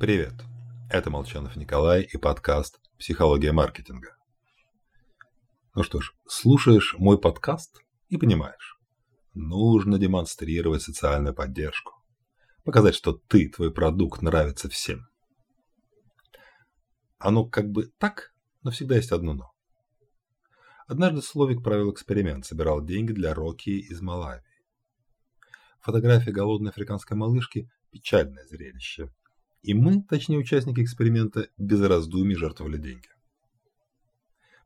Привет, это Молчанов Николай и подкаст «Психология маркетинга». Ну что ж, слушаешь мой подкаст и понимаешь, нужно демонстрировать социальную поддержку, показать, что ты, твой продукт нравится всем. Оно как бы так, но всегда есть одно «но». Однажды Словик провел эксперимент, собирал деньги для Рокки из Малави. Фотография голодной африканской малышки – печальное зрелище. И мы, точнее участники эксперимента, без раздумий жертвовали деньги.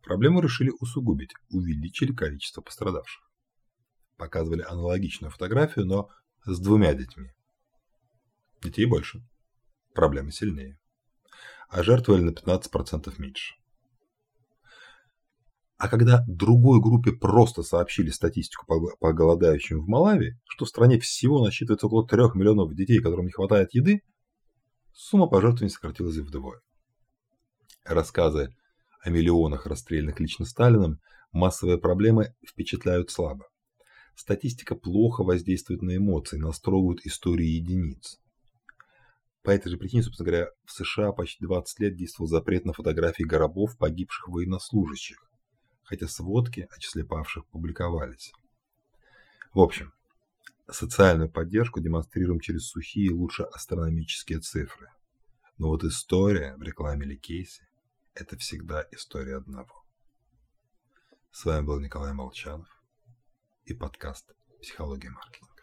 Проблему решили усугубить, увеличили количество пострадавших. Показывали аналогичную фотографию, но с двумя детьми. Детей больше. Проблемы сильнее. А жертвовали на 15% меньше. А когда другой группе просто сообщили статистику по, голодающим в Малави, что в стране всего насчитывается около 3 миллионов детей, которым не хватает еды, сумма пожертвований сократилась вдвое. Рассказы о миллионах расстрелянных лично Сталином массовые проблемы впечатляют слабо. Статистика плохо воздействует на эмоции, настроивает истории единиц. По этой же причине, собственно говоря, в США почти 20 лет действовал запрет на фотографии гробов погибших военнослужащих хотя сводки о числе павших публиковались. В общем, социальную поддержку демонстрируем через сухие, лучше астрономические цифры. Но вот история в рекламе или кейсе – это всегда история одного. С вами был Николай Молчанов и подкаст «Психология маркетинга».